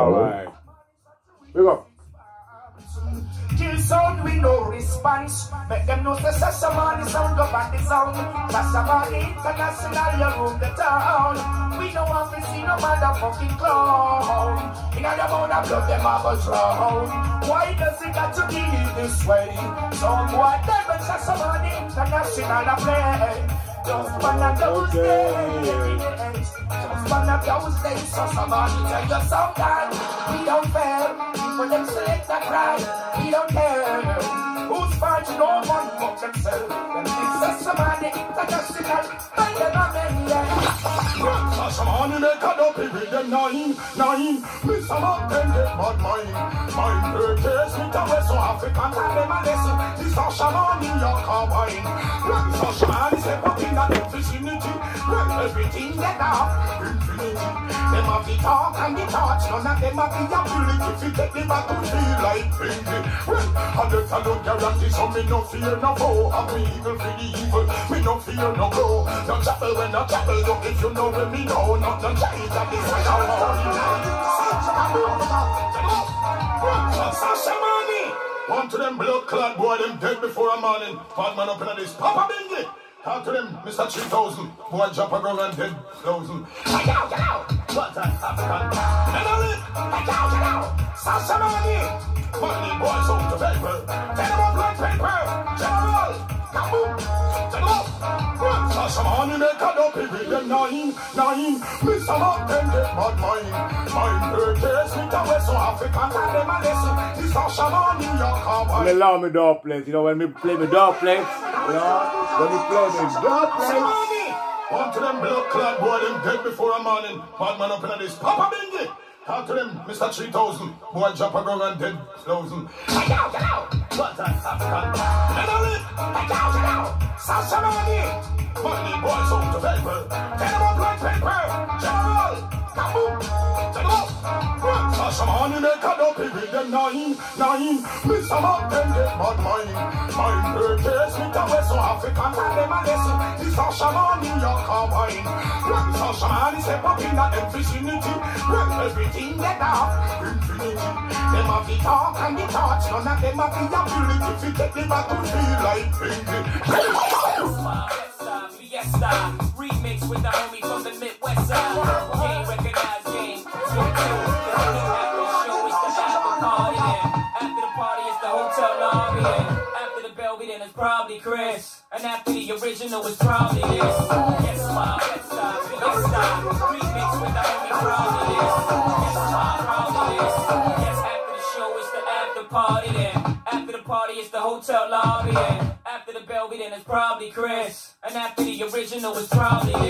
Alright. Big up. Kill sound with no response. Make them know the Shashamane sound go back the sound. Shashamane international, you rule the town. We don't want to see no motherfucking clown. In a amount of blood, them have a drown. Why does it got to be this way? Some boy, them and Shashamane international a play. Just one of those of those days. Shashamane tell you something. We don't fail. People them select a crime. Shashamane make a dopey with them nine, nine. Miss some of them get bad mind. Her case with the West African and them a listen. This Shashamane your combine. When Shashamane step up in that vicinity, when everything get up, infinity. Them have the talk and the touch, none of them have the ability to take the battlefield like pinky. Well, I let I don't guarantee, so me no fear no foe. I'm evil for the evil, me no fear no blow. No chapel when no chapel, look if you know when me know, change that is what I want. Shashamane! One to them blood clad boy, them dead before a morning. Bad man up in this Papa Bingy. Talk to them, Mr. 3000. Boy, jump a ground and dead thousand. Get out, get out! What an African. Memory! Get out, get out! Shashamane! Money boys out to paper. Shashamane make a dopey with them nine, nine. Miss some of them get bad mind. Mind her case with the West African and them a listen. This Shashamane your And combine. they love me dub plates. You know, when me play me dub plates, you know, when me play me dub plates. Shashamane! One to them blood clad boy, them dead before a morning. Bad man up in this Papa Bingy. Talk to them, Mr. 3000. Boy, jump a ground and dead thousand. Get out, get out! What an African. Memory! Get out, get out! Shashamane! Money boys out to paper. Get them up like paper. General! Up! Shashamane make a dopey with them nine, nine. Miss some of them get bad mind. Mind her case with the West African and them a listen. This Shashamane your combine. When Shashamane step up in that vicinity, when everything get up, infinity. Them have the talk and the touch, none of them have the ability to take the battlefield like Fiesta, remix with the homie from the Midwest side. Game recognized game. So. The after the show is the after party. Then after the party is the hotel lobby. Then after the Belvedere it's probably Chris. And after the original is probably this. Yes, my Fiesta, Fiesta. Remix with the homie probably this. Yes, my probably this. Yes, after the show is the after party. Then after the party is the hotel lobby. Then after the Belvedere is probably Chris. The original probably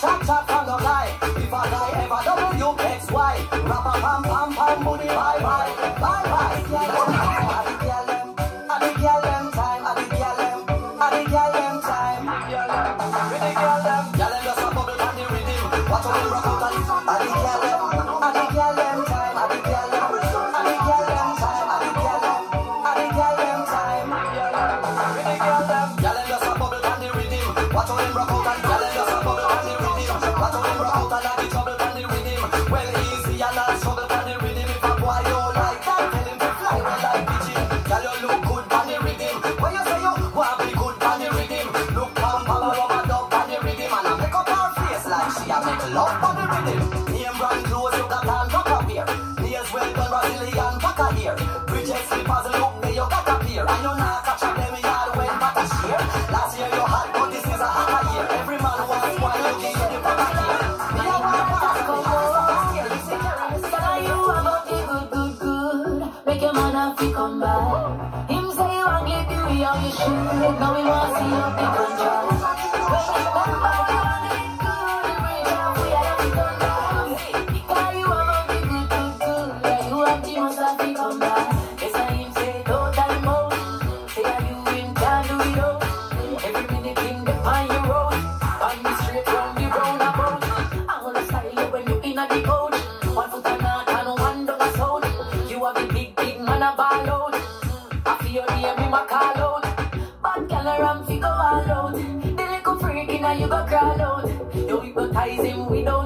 chop, chop. Don't hypnotize him, we don't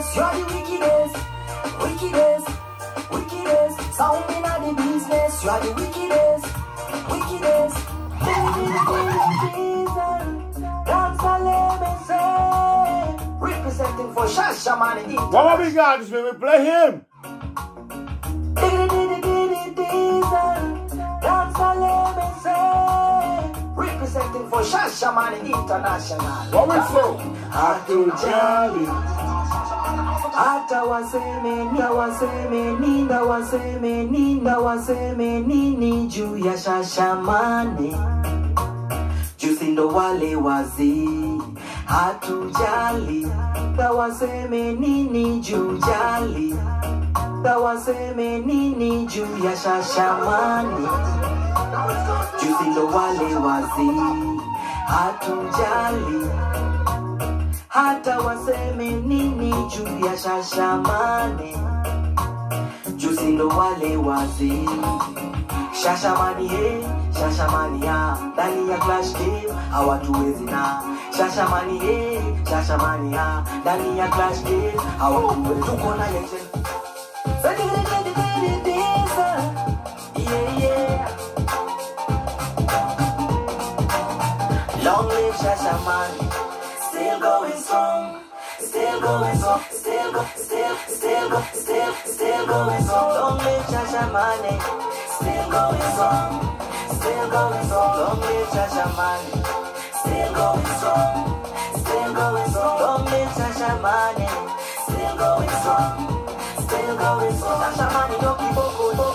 wickedest, you're the wickedest, wickedest, wickedest. Sound in the business, you're the wickedest, wickedest. Baby, Representing for Shashamane. What have we got? This we play him. Representing for Shashamane International. What we say? Atul hata waseme na waseme ninda waseme ninda waseme nini juu ya shashamane? Ndo wale wazii hatujali. Tawaseme nini juu jali? Tawaseme nini juu ya shashamani jusi ndo wale wazii hatujali hata waseme nini juu ya shashamani. Jusi ndo wale wazii shashamani he shashamani ya. Ndani ya clash game hawatuwezi na. Shashamane he shashamani ya. Ndani ya clash game hawatuwezi. Tuko na yeah. Long live Shashamani, still going strong, still going strong, still go, still, still go, still, still going strong. Long live Shashamane, still going strong, still going strong. Long live Shashamane, still going strong, still going strong. Long live Shashamane, still going strong, still going strong. Shashamane no kiboko, boko ya,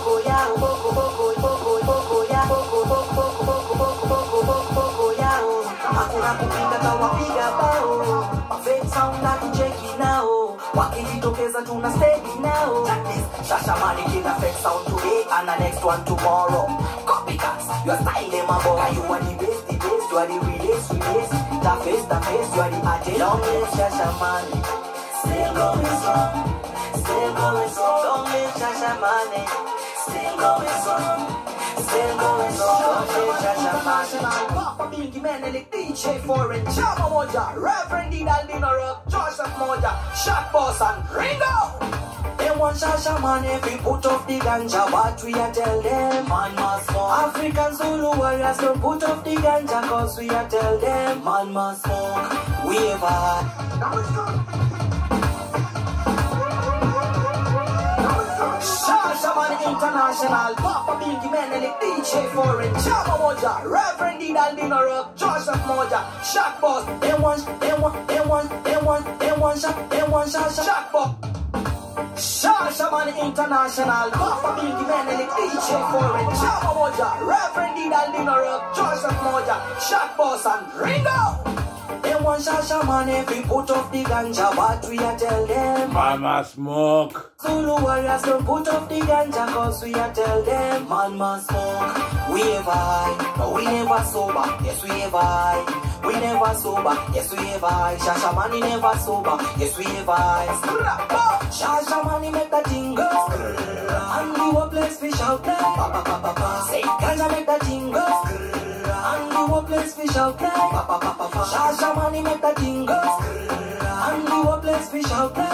Hakuna kupinga kawapiga bao, fake sound na kicheki nao, wakijitokeza tuna steady nao. Shashamane kila fake sound today and the next one tomorrow. Copycats, your style boy. You are the best, the best, you are the realest, realest. The face, the face, you are the artist. Long live Shashamane, still going strong, still going strong. Long live Shashamane, still going strong, They want Shasha man if we put up the ganja, what we a tell them? Man must smoke. African Zulu warriors don't put up the ganja, cause we a tell them. Man must smoke. We ever man international. Papa Milky Man and the DJ Foreign. Chama Moja, Reverend D. Daldino Rock, Joseph Moja, Shock Boss. M1, M1, M1, M1, M1, shot, M1, shot, Shock Boss. Shasha Man International, Papa Milky Man and the DJ Foreign. Chama Moja, Reverend D. Daldino Rock, Joseph Moja, Shock Boss and Ringo. Want Shasha Man if we put up the ganja, what we a tell them? Mama smoke. Zulu warriors don't put up the ganja cause we a tell them. Man must smoke, we ever high But we never sober, yes we ever high. We never sober, yes we ever high. Shasha money never sober, yes we ever high. Shasha money make the go. And the whole place fish out there. Say ganja make the thing go And the whole place fish out there. Shasha money make the thing go. And the place fish out there.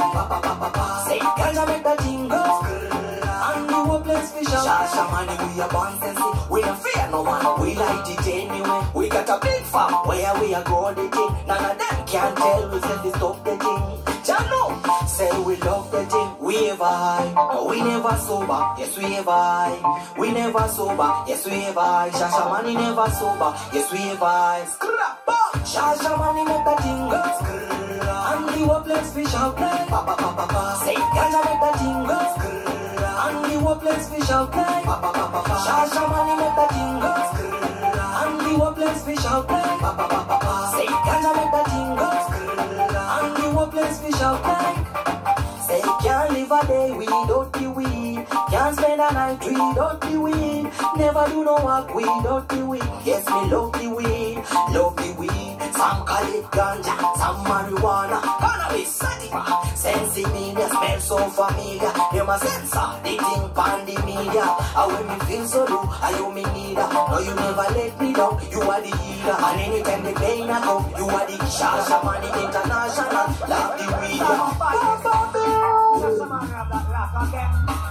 Say ganja make the thing go. And the place fish out Shasha money we a born sensi We don't fear no one. We light it anyway. We got a big farm Where we a grow the thing None of them can tell we say they stop the thing Jano said we love the betting, we have high. But we never sober, yes we have high. We never sober, yes we have high. Shasha money never sober, yes we have high. Scrap! Shasha money make the tingle. And the workplace we shall play. pa pa pa pa pa. Say, Ganja make the tingle. And the workplace we shall play. pa pa pa pa Shasha money make the tingle. And the workplace we shall play. pa pa pa pa pa. Say, Ganja make the tingle. And the workplace we shall play. Can't spend a night without the weed Never do no work without the weed Yes, me love the weed, love the weed. Some call it ganja, some marijuana. Cannabis sativa, sensi media Smell so familiar, them a sensor The thing pan the media. I when me feel so low, I you me need her No, you never let me down, you are the healer. And anytime the pain I come, you are the Shasha Money International Like the weed Anybody in the man. Worse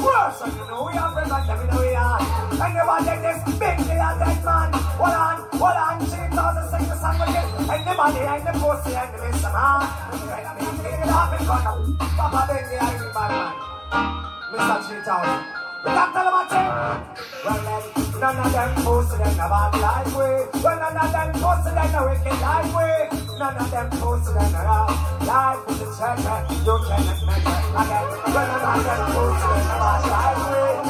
Worship you, know we are friends like every day we are. And this big a dead man. Hold on, hold on, she doesn't sing the song again. And the money and the pussy and the Mr. Man. Right, I mean, take it off and cut up. Papa Benny, I be bad man. Mr. 3000. We got tell them a thing. Well none of them pussy them a bad like we. Well none of them pussy them a wicked like we. None of them pussy them a like we. Check it, you cannot make it again. None of them pussy them a bad like we.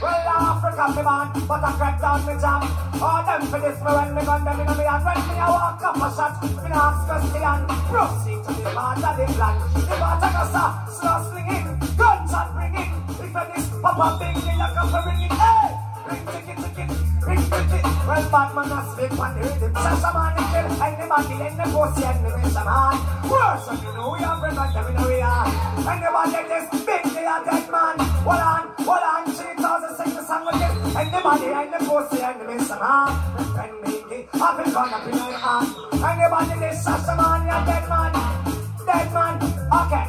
Well, Africa, me man, but I crack down me jam. Oh, them for this, me when me gun them in me hand. When me a walk up a shot, me nah ask question. Proceed to the part of the plan. The the sir, slow slinging, gunshot ringing. If you this, papa big, the lock up a ringing. Hey, ring ticket, ticket, ring ticket. Well, Batman has big one, the rhythm. Sash a man, the kill, and the body, and the pussy, and the a man. Worse than you know, we are friends like them in the way. And the big, they are dead man. Hold on, hold on, And the body, and the pussy, and the miss a man. And up and gone up in my hand. And the body, this sash a man, you're dead man. Dead man, okay.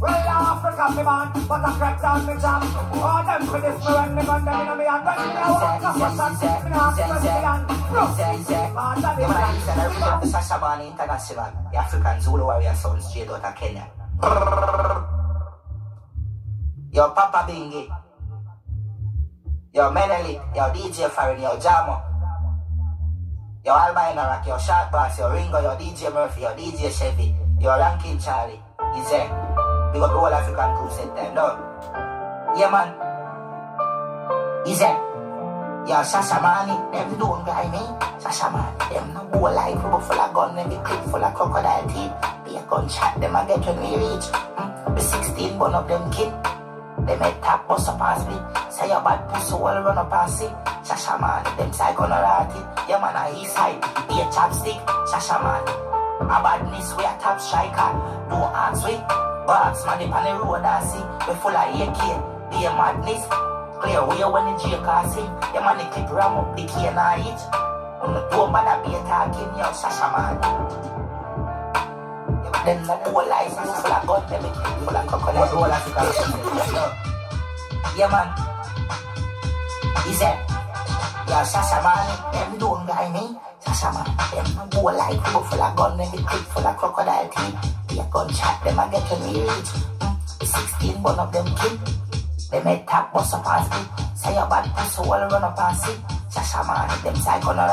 Well, Africa, me man, but I crack down me jam. Oh, them for this, me when me gun them in me hand. When me walk up a shot, me question. Proceed, part of the Yeah, man, plan. listen, I represent the Sasha Bani International, the African Zulu Warrior Sons, straight out of Kenya. Yo, Papa Bingi. Yo, Menelik. Yo, DJ Farron. Yo, Jahmo. Yo, Albino Rock. Yo, Shark Bass. Yo, Ringo. Yo, DJ Murphy. Yo, DJ Chevy. Yo, Rankin Charlie. Is? Big up the whole African crew set time, no? Yeah, man. Is there? Yo, Sasha Mani, them don't grind me. Sasha Mani, them no go like we full of gun, them be clip full of crocodile teeth. Be a gunshot, them a get when we reach. Mm? Be 16, one of them kid. They make top bust up me. Say your bad pussy will run up past it. Sasha Mani, them psycho no rotted. Yeah man, a east side, be a chopstick. Sasha Mani, a badness we a top striker. Don't ask we. Box man, dip on the road I see. We full of AK, be a madness. Clear way when the J car sing. Yeah man, the clip ram up the key and I hit. On the door, but I be a talking, yo, Sasha man. Them not whole life full of gun, them full of crocodile, whole Africa. Yeah man. He said, yeah, Sasha man, them don't guy me. Sasha man, them whole life full of gun, them be clip full of crocodile teeth. Be a gunshot, them I get when we reach. Mm, 16, one of them kid. They made tap bust up past me. Say your bad pussy will run up past it. Sasha man, them psycho no.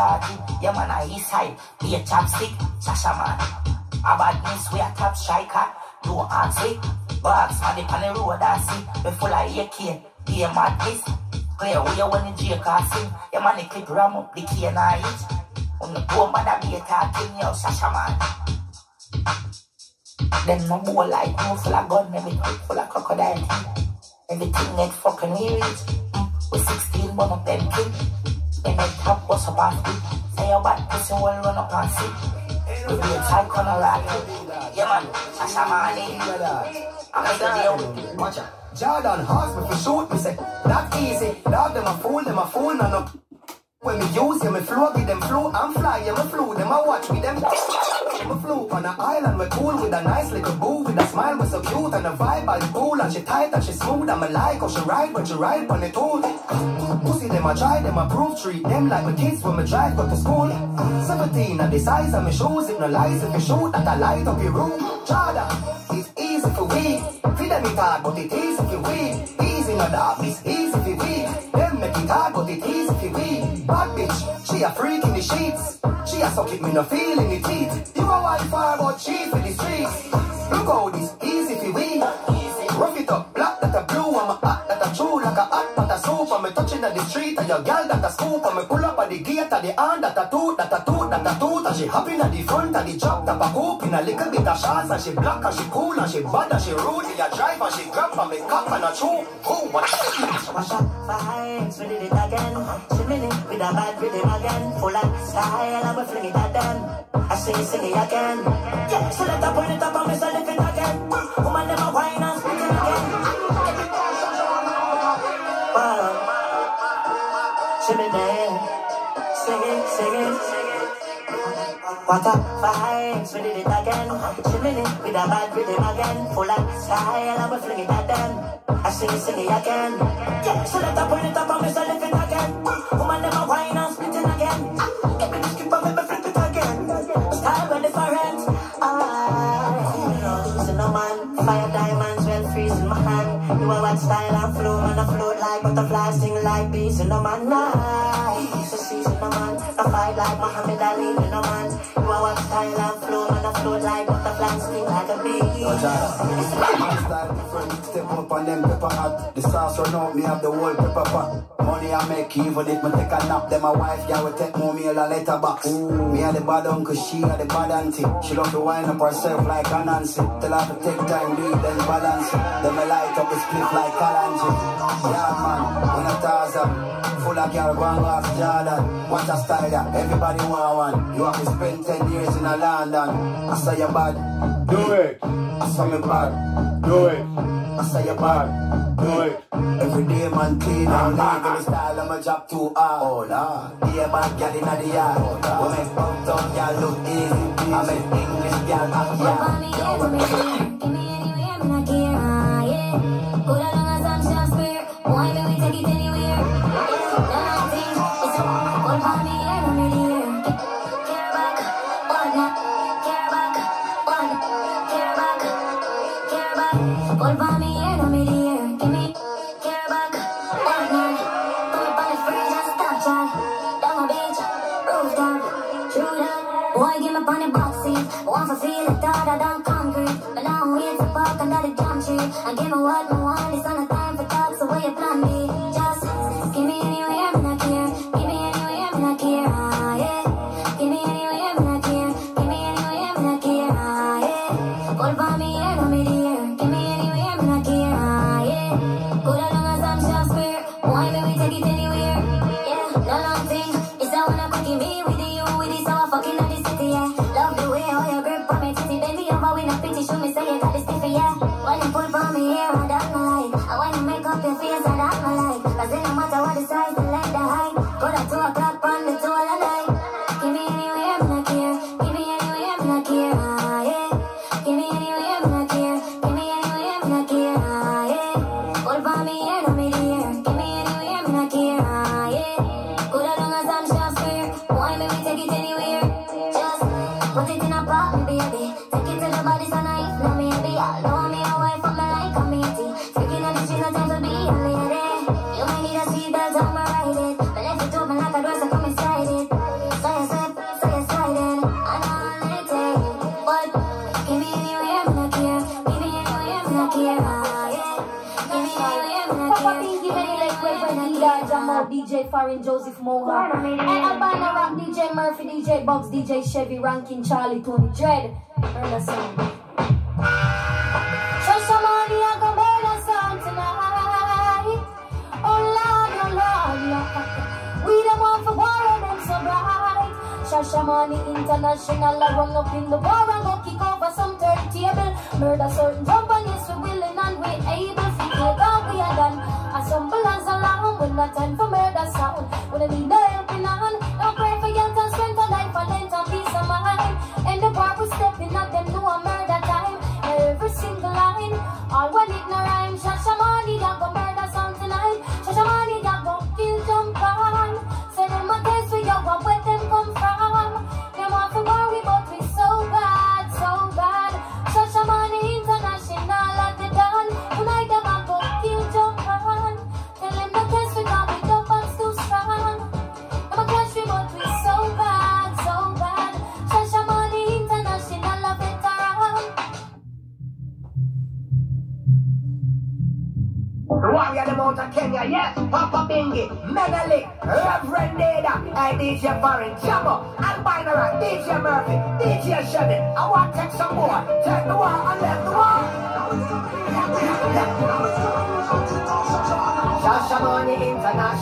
Yeah man, I east side, be a chopstick. Sasha man, a badness we a top striker. Don't ask me. Box on the road I see. We full of AK, be a madness. Clear way when the J. Yeah man, the clip ram up the key and I hit. On the but I be a talking, yo, Sasha man. Them no more like no full of gun, everything full of crocodile. Everything that fucking weird. With 16, one of them kid. They make top what's up on. Say your bad pussy will run up and see. We be a tight corner. Yeah man, Sasha Mani. I'm like the deal. Watch out. Jordan horse me for shoot me say that easy. Dog them a fool, them a fool, none of when me use them, me flow with them flow and fly, yeah, me flew them, I watch with them. Me flew on an island, we cool with a nice little boo with a smile, we so cute and a vibe all cool and she tight and she smooth and me like how she ride but she ride on the tool. Pussy them a try, them a proof treat them like my kids when me drive go to school. 17 and the size of my shoes, it no lies if you shoot that I light up your room. Jordan, it's easy for we, feed them it hard, but it easy for we. Easy no dog, it's easy for we. Them make it it hard, but it easy a freak in the sheets. She a suck it, me no feel in the teeth. You a wife far, but she for the streets. Look how this easy for we. Rough it up, black that a blue, I'm a hot that a true like a hot pot of soup. I'm a touching at the street, and your girl that a scoop. I'm a pull up at the gate, at the hand that a toot, that a toot, that a toot. And she hopping at the front, and the that a hoop. In a little bit of shots, and she black, and she cool, and she bad, and she rude. In a drive, and she grab, and me cock, and a chew. Oh, what? Wash up vibes, we did it again. Swimming it with a bad rhythm again. Full of style, and we fling it at them. I say, sing it again. Yeah, so let up, put it up, and we lift it again. Woman, What a vibes, we did it again. Shimmy it with a bad rhythm again. Full of style, and we fling it at them. I sing it, sing it again. Yeah, so let up, put it up, and we lift it again. Woman, never whine and spit it again. Get me the skip and me flip it again. Style when different. Ah, losing no man. Fire diamonds when freezing my hand. You are what style and flow, man. I float like butterflies, sing like bees in the man. Nice, the season no man. Fight like Muhammad Ali in the man. You are what style and flow, man. I float like butterflies, sting like a bee. Style different, step up on them pepper hot. The sauce run out, me have the whole pepper pot. Money I make, even if me take a nap, then my wife, yeah, will take more meal a letterbox. Me and the bad uncle, she and the bad auntie. She love to wind up herself like a Nancy. Tell her to take time, lead, then balance. Then me light up the split like Kalanji. Yeah, man, when I Tarzan. Full of girl, one off Jordan. Watch a style, yeah. everybody want one. You have to spend 10 years in a London. I say you bad. Do it. I say me bad. Do it. I say you bad. Do it. Every day man clean and ah, legal the ah, ah. style of my job too hard. Oh lord, be a bad girl inna the yard. We make uptown girl look easy. I make English girl act yard. Boy, Harder than concrete. But now here to park under the jump tree. And give me what me want. It's not a DJ Bugs, DJ Chevy, Rankin, Charlie, Tony Dread. Heard the song. Show some money, I go burn a song tonight. Oh Lord, oh Lord, Lord. We don't want for war and them so bright. Shashamane International, I run up in the bar and go kick over some turntable. Murder certain jump and yes, we willing and we able to take out we are done. Assemble as a lamb with no time for murder sound. When I need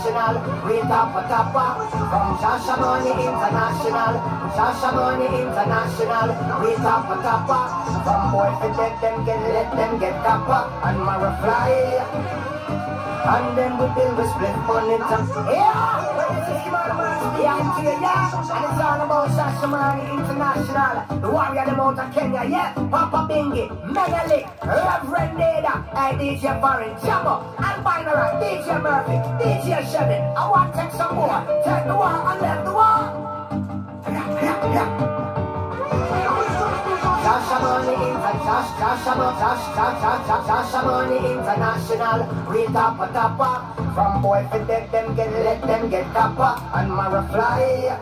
International, we tapa tapa from Shashamane International. Shashamane International, we tapa tapa from boy let them get let them get tapa and Mara fly. And then we build a split on it. Yeah, yeah, yeah. And it's all about Shashamane International. The warrior, the mount of Kenya, yeah. Papa Bingy, Menelik, Reverend Data, and DJ Foreign, Jahmo, Albinera, DJ Murphy, DJ Chevy. I want to take some more. Take the one and left the one. Yeah, yeah, yeah. Shashamane International, we tapa tapa. From boy to dead, them get let them get tapa and Mara fly.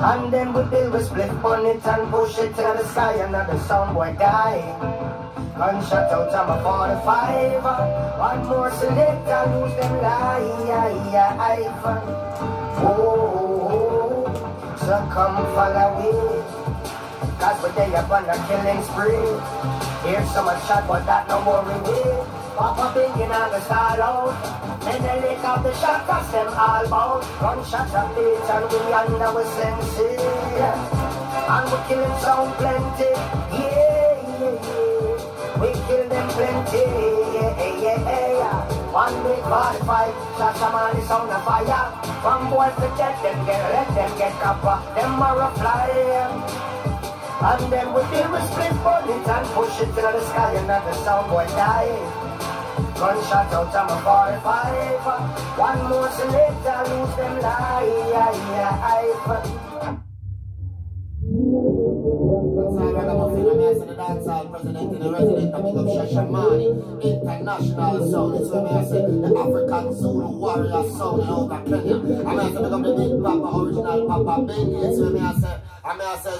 And then we build a split on it and push it to the sky. Another sound boy die. Gunshot out my 45. One more select, I lose them life. Oh, so come follow me. Cause we're day up on a killing spree. Here's so much shot, but that no more reward. Papa binging on the style out. Oh. And they lick out the shot, cause them all bout. Gunshots a beat and we under we sensei. And we kill them sound plenty. Yeah, yeah, yeah. We kill them plenty. Yeah, yeah, yeah. One big hard fight, shot 45, Shashamane sound of fire. From boys to death, them get let them get copper. Them are a fly. And then we deal with split bullets and push it to the sky and let the sound boy die. Gunshot out of my 45. One more selector lose them life. Dancehall president and the resident of Shashamane International Sound. It's where I say the African Zulu warrior sound out of Kenya. I'm here to pick the Big Papa, original Papa Benny. It's where I say, I'm here to say.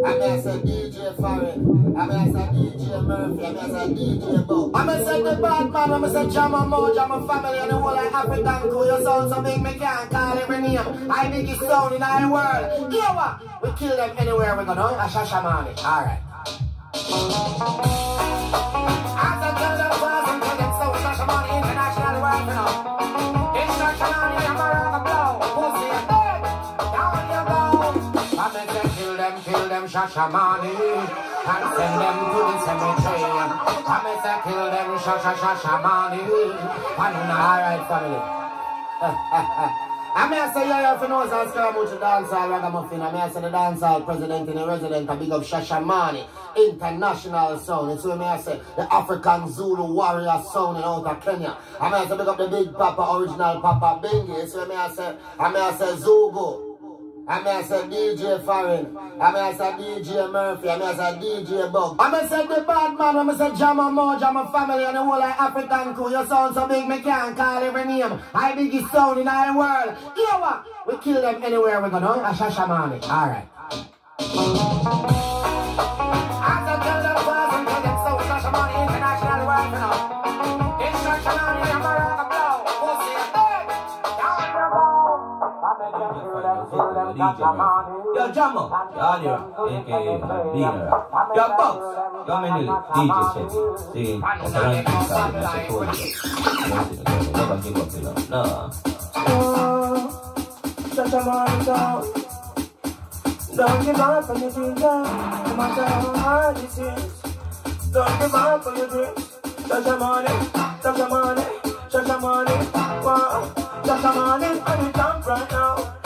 I'm here to say DJ Farron. I'm here to say DJ Murphy. I'm here to say DJ Bo. I'm here to say the bad man. I'm here to say Mo, Jama family, and the whole of African crew. Your sound so big, me can't call every name. I biggest sound in the world. Know what? We kill them anywhere we go, no? A Shashamane. Alright. As I tell them, was and send them to the cemetery. I make them kill them, Shashamane. And alright, family. I may say, yeah, if you know, so Scaramucci dancehall ragamuffin. I may say the dancehall president and the resident, a big up Shashamane International Sound. It's where may I say the African Zulu warrior sound in out of Kenya. I may say big up the big Papa, original Papa Bingy. It's where may I say, I may say Zugo. I may say DJ Farron. I may say DJ Murphy. I may say DJ Bug. I may say the bad man. I may say Jama Mo, Jama family, and the whole of African crew. You sound so big, me can't call every name. I biggest sound in the world. Hear what? We kill them anywhere we go, no? A Shashamane. Alright. As I tell them, road. DJ Murphy. Yo, Jahmo, yo, Adira, aka Beaner. Yo, Box, yo, Menil, DJ Chevy. See, that's a ranking side, that's a tour. Never give up, you know. No. Shashamane sound. Don't give up on your dreams, no matter how hard it seems. Don't give up on your dreams. Shashamane, Shashamane, Shashamane, wow. Shashamane on the top right now. Smiling to the bank right now,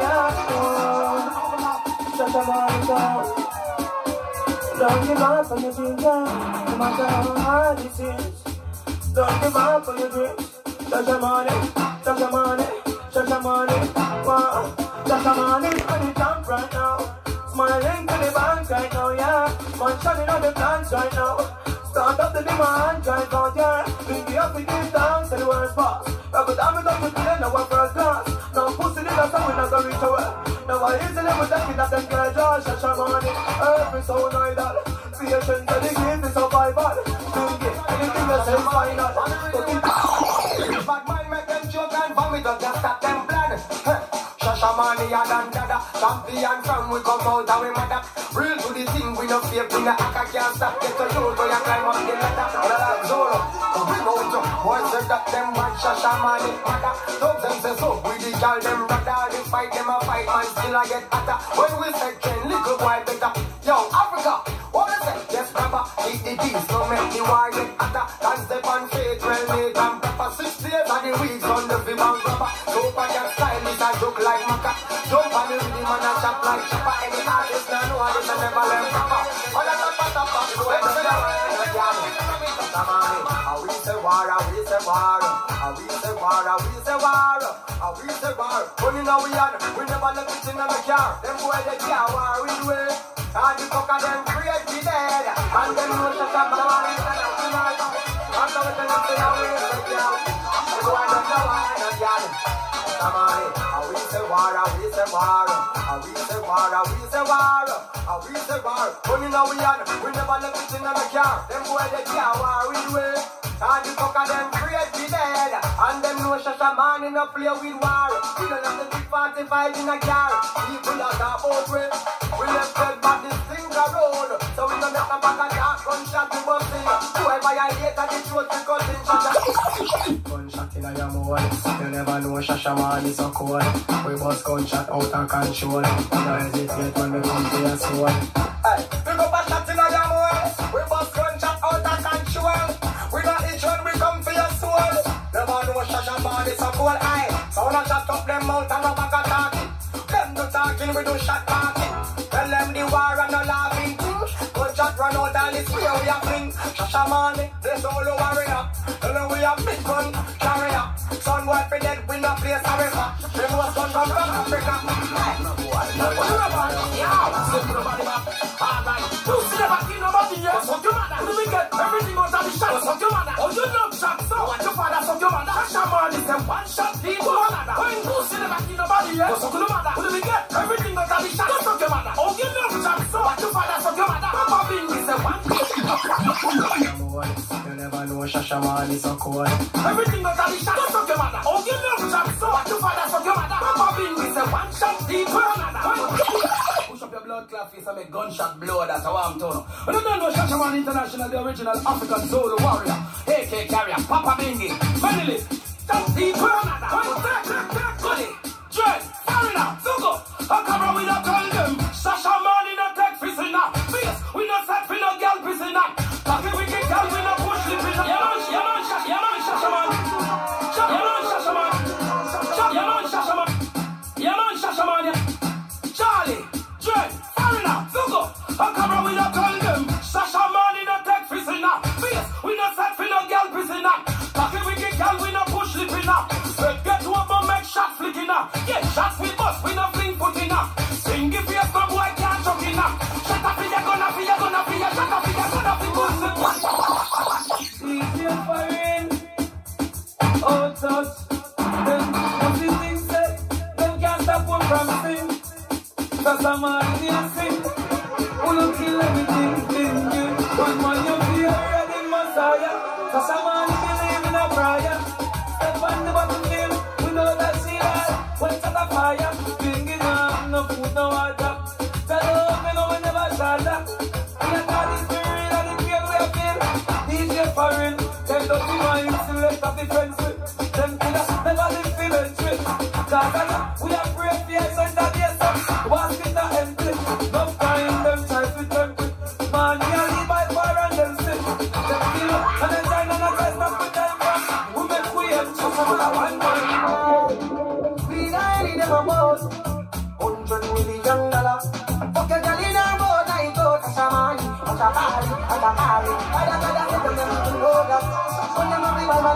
yeah. Oh. Shashamane sound. Don't give up on your dreams, no matter how hard it seems. Don't give up on your dreams. Shashamane, Shashamane, Shashamane, wow. The top right now. Smiling to the bank right now, yeah. Shining on the plans right now. Start up the demand right now, yeah. Bring the up with this dance and the worst boss. Now go down with up with the now first class. Now pussy the last time we not gonna reach away. Now I easily with that kid that them girl Josh Shashamane. Every soul idol. Patience and the gift is survival. Sing it, and the say final. Bad mind make them choke and vomit up, just stop money and dada, champion from we come out and we mother. Real to the thing, we no fear, we no act, can't stop. Get to you, so you climb up the ladder. Like Zoro, we go to boys say that them man money mother. Dogs them say so, we the girl them brother. They fight them a fight, man still I get hotter. When we say train, little boy better. Yo, Africa, what is it? Yes, brother, eat the beast, no make the war get hotter. Dance step on faith, well made war, how we say war, we say war, how we say war. You know we on, we never let it in the car. Them boy they can't war we do it. And the fucker them create the dead, and them know shut up, say war. Eh? We say war, how we say war, we say war, war, how we we never let it in the car. Them boy they can't war we do it. The fucker them the dead. And them know Shashamane in a play with war. We don't have the big 45 in a car People that are about we We left dead but this a road So we don't make a back a dark gunshot we busting Whoever I hate at the throat we cutting Gunshot in a your You never know Shashamane is so cold We bust gunshot out of control. Don't hesitate when we come to your soul. Hey, pick up a shot in a I shut up them mouth and no back a talking. Them do talking, we do shot talking. Tell them the war and no laughing. Good shot run out and it's where we are fling. Shasha man, they solo warrior. Tell them we are big gun carrier. Son boy for dead, we no place forever. Them was gun from Africa. Hey, no boy, no boy. Yeah, simple body back. Alright, you see the back in nobody else. What you matter? We get everything out of the shot. What you matter? Oh, you love man is a one shot. He to another. When you see the back in the body, yeah. nobody else. What you matter? We get everything out of the shot. What your mother? Oh, you love shot. So what your father, so your mother. Papa Bing is a one You never know Shashamane is so cool. Everything out of the shot. What your mother? Oh, you love shot. So what your father, so your mother. Papa Bing is a one shot. He to another. Push up your blood clot face and make gunshot blow, that's how I'm told. But you don't know Shashamane International, the original African solo warrior, AK carrier, Papa Bingi, Vanillis, just the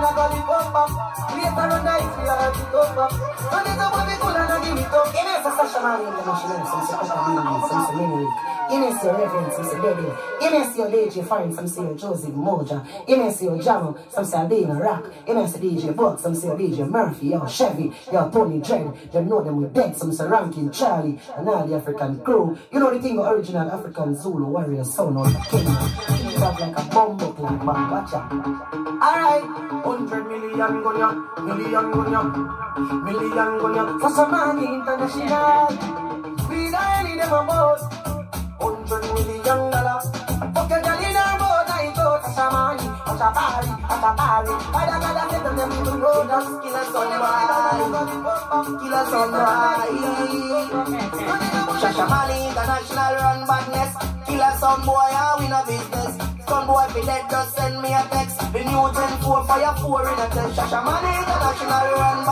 na gali bomba. Create a night, we are happy bomba. Kani na wabi kula na di wito Ine sa sasha mari international Sisi kasha mini, sisi mini Ine si reverend, sisi baby. Your DJ Foreign, some say Joseph Moja. Your Jahmo, some say Albino Rock. See DJ Buck, some say DJ Murphy, your Chevy, your Tony Dread. You know them with dead, some say Rankin Charlie, and all the African crew. You know the thing, the original African Zulu warrior son of the king. He's up like a bumbo clap, man, watch out. Alright, 100 million gunya, million gunya, million gunya. For some money international, we don't need them a boat. 100 million dollars. To Shabari, to Shabari. I get them to just kill a sunrise. Kill a sunrise. Shashamane International run badness. Kill a some boy, I win a business. Some boy be dead, just send me a text. The new Gen 4 fire 4 in a test. Shashamane International run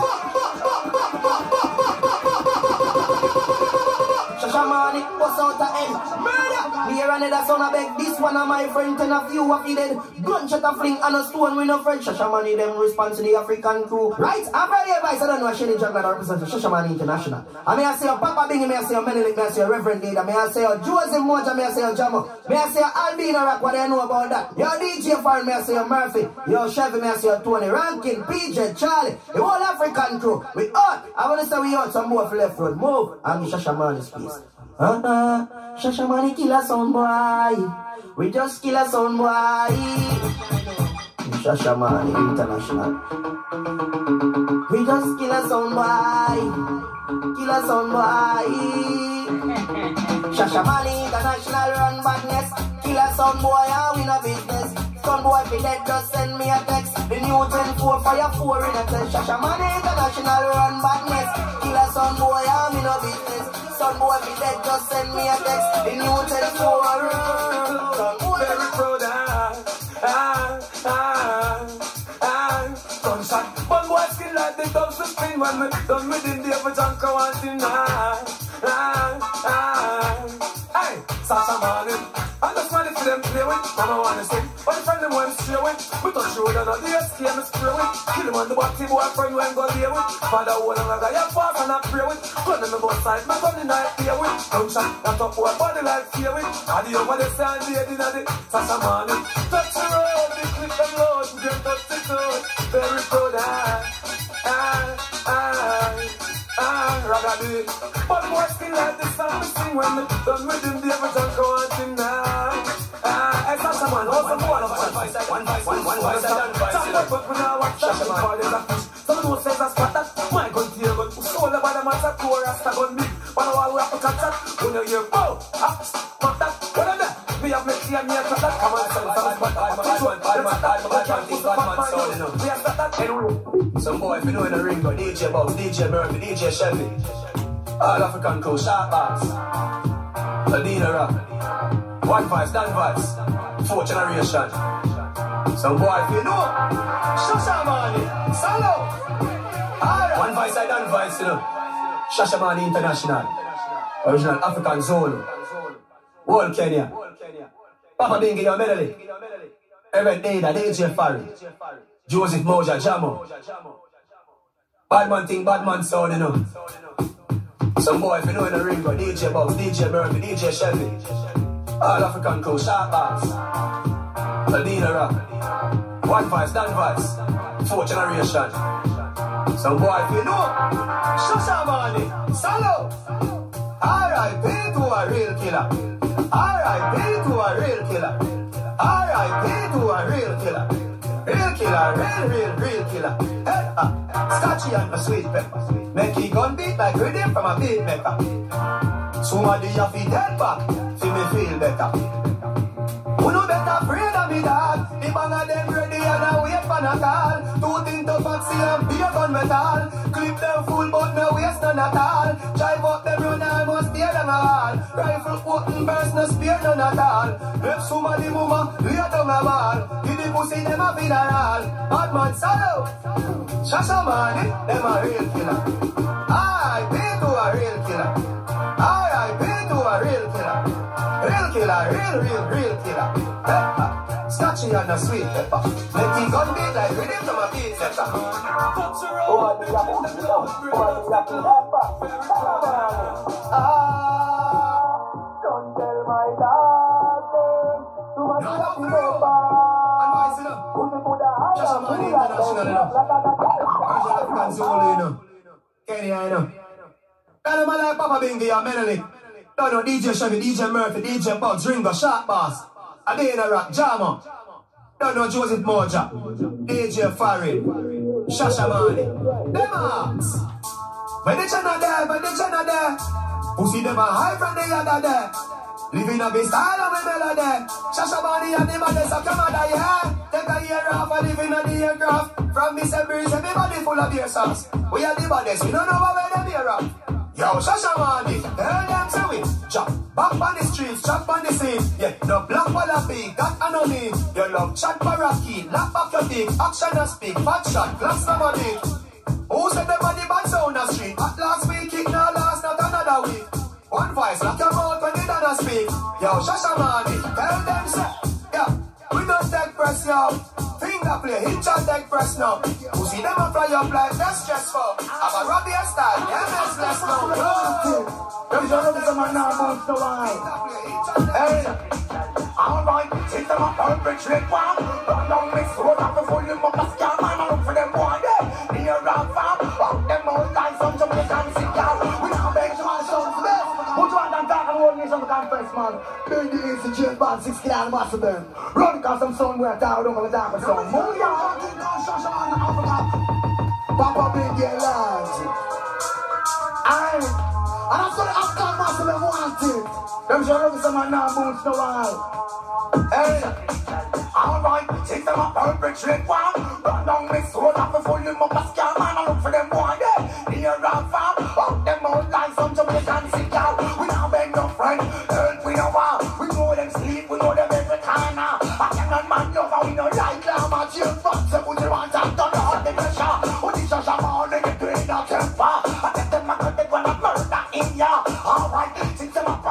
Shashamane, what's out the end? Hear another son of beg. This one of my friend, ten of you of the dead. Gunshot a fling and a stone with no friend. Shashamane, them response to the African crew. Right? After the advice, I don't know a Shelly Juggler that represents Shashamane International. I may I say a Papa Bingy, may I say oh, a Menelik, may I say a Reverend Leader, may I say a Joseph Moja, may I say a Jahmo, may I say a Albino Rock, what do I know about that. Your DJ Foreign, may I say a Murphy, your Chevy, may I say a Tony Rankin, PJ, Charlie, the whole African crew. We out. I want to say we out some more left road. Move. I'm Shashamane's Uh-uh. Shashamane kill a sound boy. We just kill a sound boy. Shashamane International. We just kill a sound boy. Kill a sound boy. Shashamane International run badness. Kill a sound boy and win a business. Son boy be dead, just send me a text. The new Gen 4 fire 4 in a test. Shashamane International run badness. Kill a son boy and win a business. Son boy be dead, just send me a text. 4 Son boy Very proud, ah, ah, ah, ah. Gunshot, one boy skin like the dogs of spin when me done with the devil junk I want him now. Ah, ah, hey, Sasha Martin. I just want to see them play with, want to sing. Them with, we touch road and all the SK me spray with. Kill him on the body, boyfriend when go there with. Father hold on I have fast and I pray with. Gun in the both side, my gun in the play with. Gunshot, that up boy body like fear with. And the young one they stand there in the Sasha Martin. Touch the road, the clip and load, get touch the road. Very proud, ah, ah, ah, ah, ragga But boy still like this song me sing when me done with him, the ever junk want him Some know says a spot my gun tear gun. So the bow, ah, ring, DJ Box, DJ Murphy, DJ Chevy. All African crew, sharp bars. Adina Rock. One voice, Dan voice. Four generation. Some boy, if you know, Shashamane, Salo. Alright. One voice, I Dan voice, you know. Shashamane International. Original African Zone. World Kenya. Papa Bingi, your medley. Evan Dada, DJ Farry. Joseph Moja, Jahmo. Badman thing, badman sound, you know. Some boy, if you know in the ring, go DJ Box, DJ Murphy, DJ Chevy. All African crew, sharp bars. Adina Rock. One voice, Dan voice. Four generation. Some boy, if you know, Shashamane, Salo. R.I.P. to a real killer. R.I.P. to a real killer. R.I.P. to a real killer. Real killer, real, real, real killer. Hey, uh, Scotchy and a sweet pepper. Make he gun beat like rhythm from a beat maker. Somebody have to dead back, see me feel better. I wait for a call. Two things to foxy and beer gun metal. Clip them full but no waste none at all. Drive up them run almost steer them a. Rifle open burst no spear none at all. If somebody mama lay down a ball. Give the pussy them a funeral. Bad man solo. Shashamane, them a real killer. I be to a real killer. I be to a real killer real killer, real, real, real killer. Pepper, snatching on the sweet pepper. Let the gun be like rhythm to my beat setter. Oh, I need oh, ah. don't tell my darling, too much love to go back. Put me the high Just a man you know. Angela you know. Kenya, you know. Tell him I like Papa Bingy. Don't know DJ Chevy, DJ Murphy, DJ Bugs, Ringo, Shark Bass. Adina Rock, Jahmo. Don't know Joseph Moja. DJ Farid. Shashamane. Them arms. When the channel there, when the channel there. Pussy them a high from the other there. Living a big style of a melody. Shashamane and the baddest of Canada, yeah. Take a year off and living on the aircraft. From. Breeze, everybody full of beer sauce. We are the baddest, we don't know where the beer up. Yo, Shashamane, tell them to we Chop back on the streets, chop on the scene. Yeah, no black wallaby, that I know me You love chat baraki, lap back your dick. Action and speak, fat shot, glass somebody Who said the body bad sound the street? At last week, it now last, not another week. One voice, lock your mouth when you done speak. Yo, Shashamane, tell them say Yeah, we don't take press, yo Finger play, hit your deck press now see them a fly up like that's stressful I'm a Robbie style, yeah, that's less now Them shall look some man now bounce the wine. Hey, alright, take them up on bridge leg one. Run down this road up before you must a scam man. I look for them day. Near rock farm, up them old guys on Jamaican and one nation to confess, man. Big the band, six kilo and massive them. Run cause some son where tower don't have a dark song. Move ya, Papa Big get large. Aye. And that's what the Afghan massive them wanted. Them shall look some man now boots the wall. Hey. Alright, take them up on bridge leg one. Run down this road up before you up a scam man. I look for them one day. Near rock farm, up them old lines on Jamaican cigar.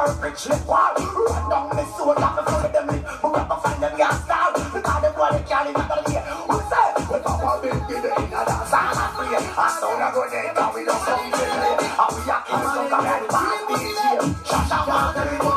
A perfect slip wall. Run down this road up before them live. We got to find them gas down. Because them boy, they can't even tell you. Who say? We come on, big, big, big, in a dance, all a free. I saw them go there, now we don't come to the And we are kind of bad DJ. Shasha, man, they go, man,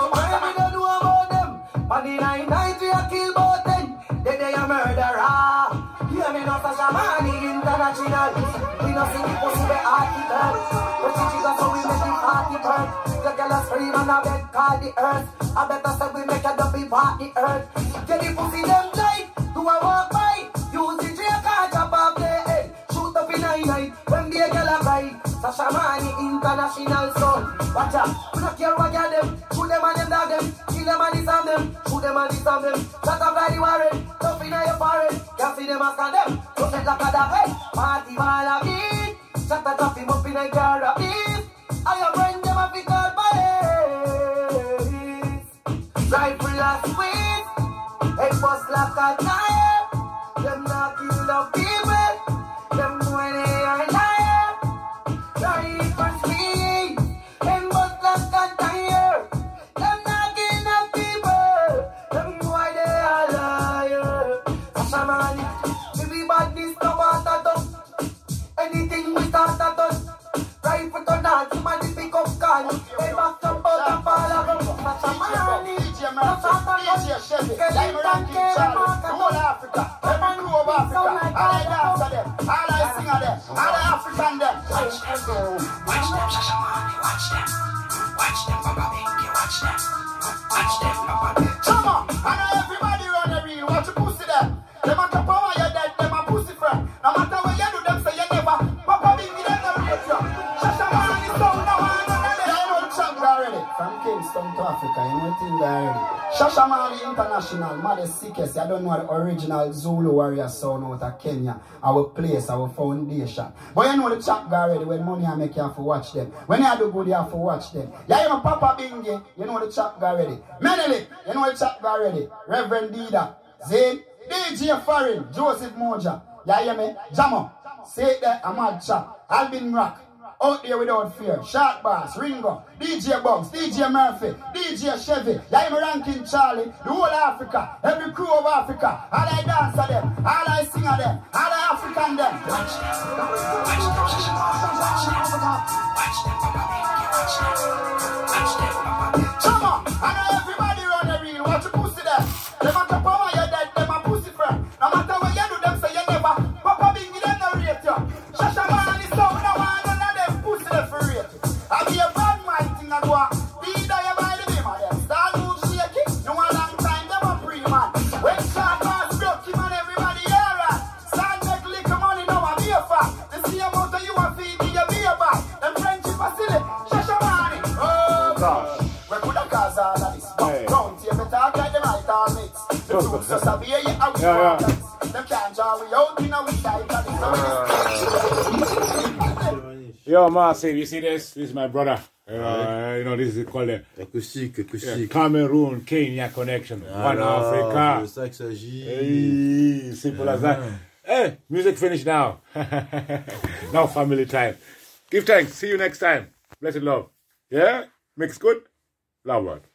a call the earth. I better say we make a dopey part the earth. Get the pussy them tight, do a walk by. Use the car, chop off the head. Shoot up in a night, when the girl a cry. Shashamane International son. Watch out, we don't care what you them. Shoot them and them dog them. Kill them and disarm them. Shoot them and disarm them. Up like the warren. Tough in your forehead. Can't see them ask them. Don't set like a dog head. Party ball a beat. Shut the top up in a car a beat. I your friend like a. Them not kill the people. Whole Africa, every crew of Africa, all I dance them, all I sing them, all I African them. Watch them, watch them, Shashamane, watch them, watch them, Binky, watch them, watch them, Papa Binky. Come on, I know everybody Africa, you know thing already. Shashamane International, maddest sickest. I don't know the original Zulu warrior sound out of Kenya. Our place, our foundation. But you know the chat already. When money I make you have to watch them. When you do good, you have to watch them. Yeah, you know Papa Bingy, you know the chat already. Menelik, you know the chat already. Reverend Dida, Zayn, DJ Farin, Joseph Moja. Yeah, you me? Jahmo, say it there, Ahmad Chap, Alvin Rock. Out there without fear. Shark Bass, Ringo, DJ Bugs, DJ Murphy, DJ Chevy, yeah, me ranking Charlie, the whole Africa, every crew of Africa, all I dance at them, all I sing at them, all I African them. Watch them, watch them, watch them, watch them, Papa Binky, watch them, watch them, Papa Binky. Come on, I know everybody run the real, watch your pussy there. Them a top over your dead, them a pussy friend. No matter what you do, them say you never. Yeah, yeah. Them can't draw we out in a we tight, and it's how we Yo, Marcel, you see this? This is my brother. Uh, you know, this is called the acoustique, yeah. Cameroon Kenya connection. One Alors, Africa. C'est ça s'agit. Hey, simple as that. Hey, music finished now. now family time. Give thanks. See you next time. Blessed love. Yeah? Mix good? Love word.